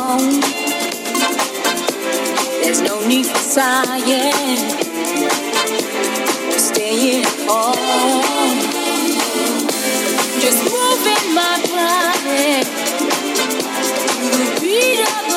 alone. There's no need for sighing, staying home. Just moving my body to the beat of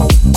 Oh.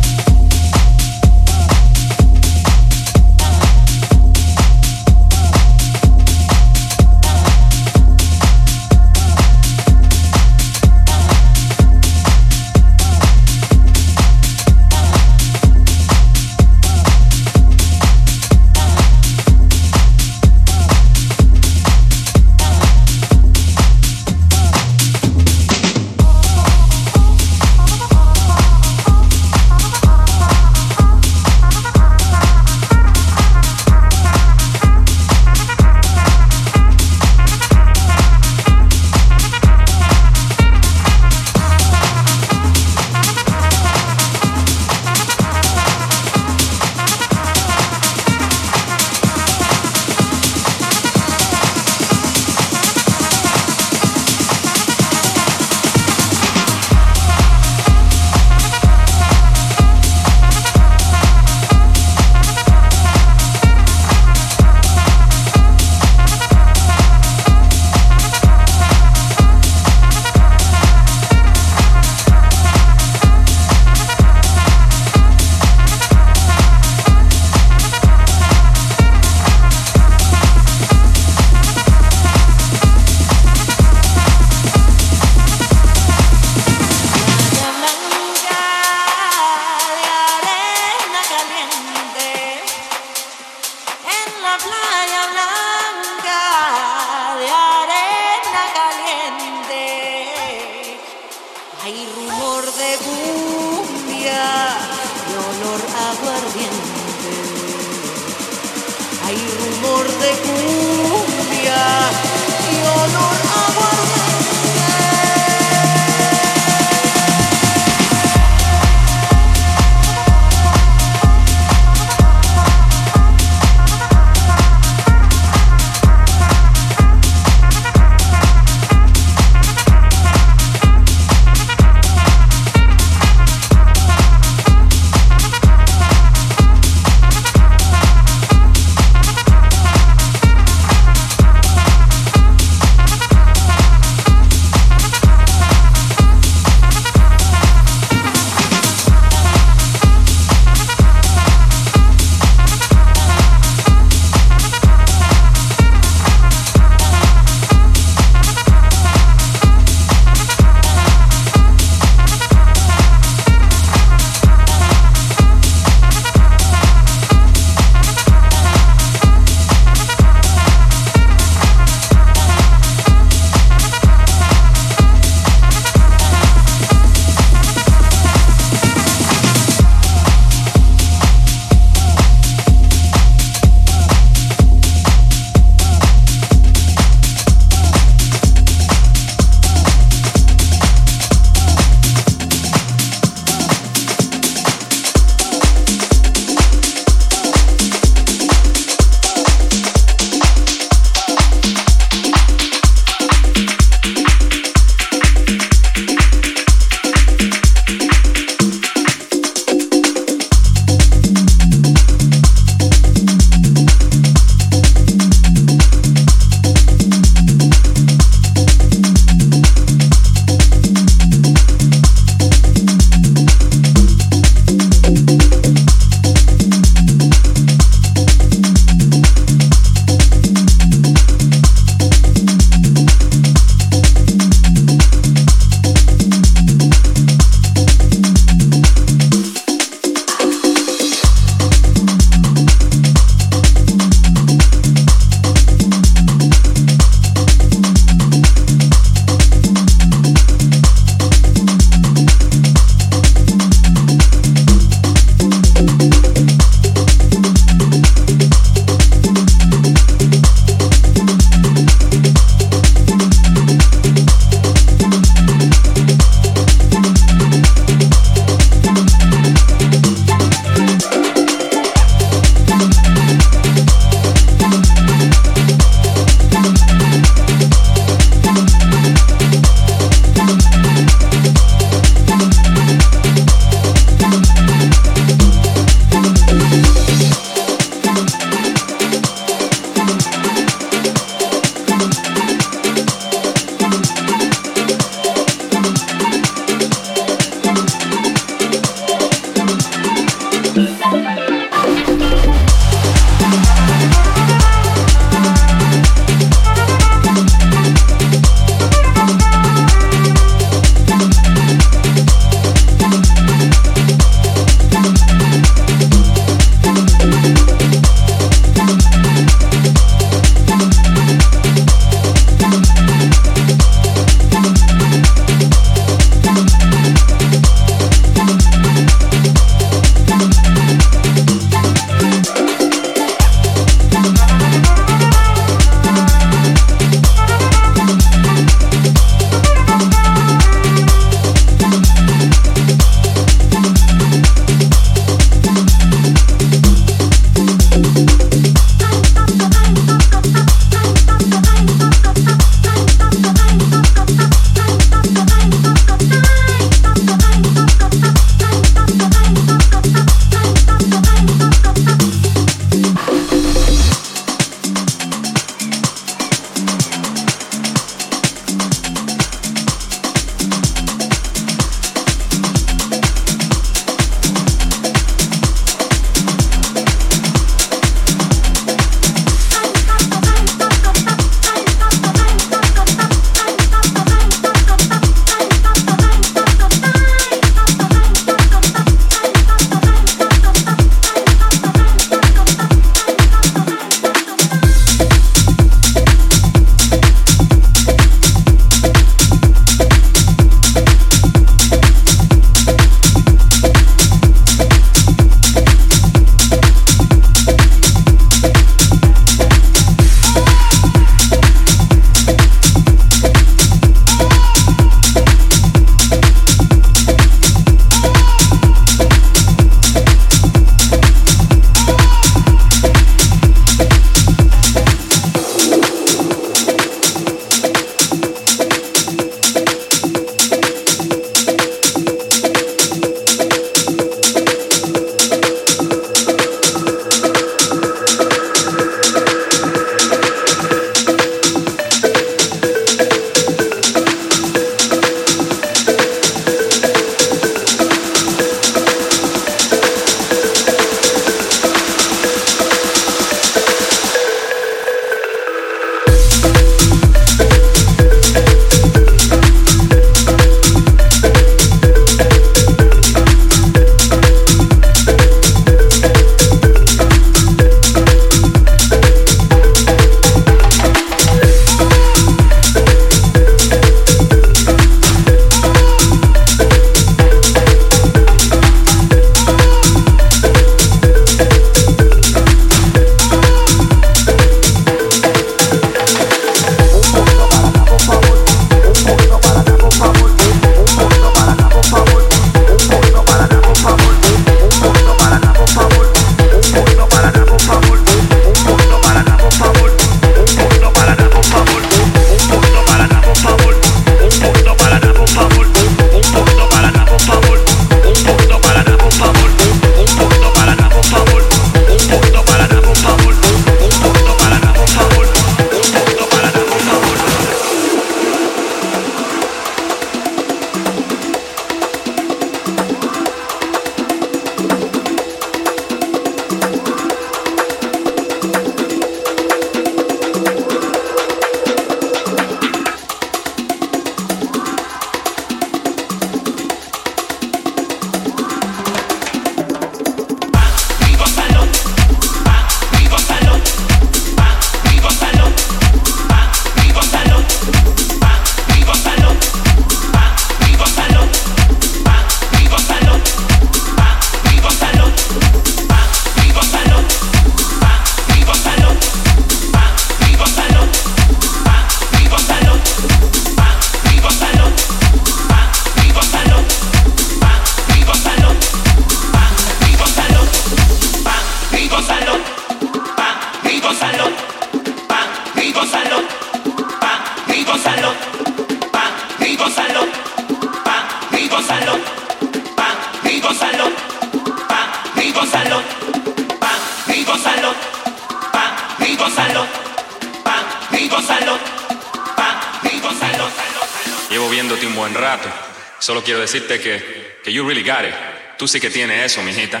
Tú sí que tienes eso, mijita.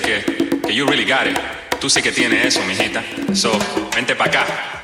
Que, que you really got it. Tú sí que tienes eso, mijita. So, vente pa' acá.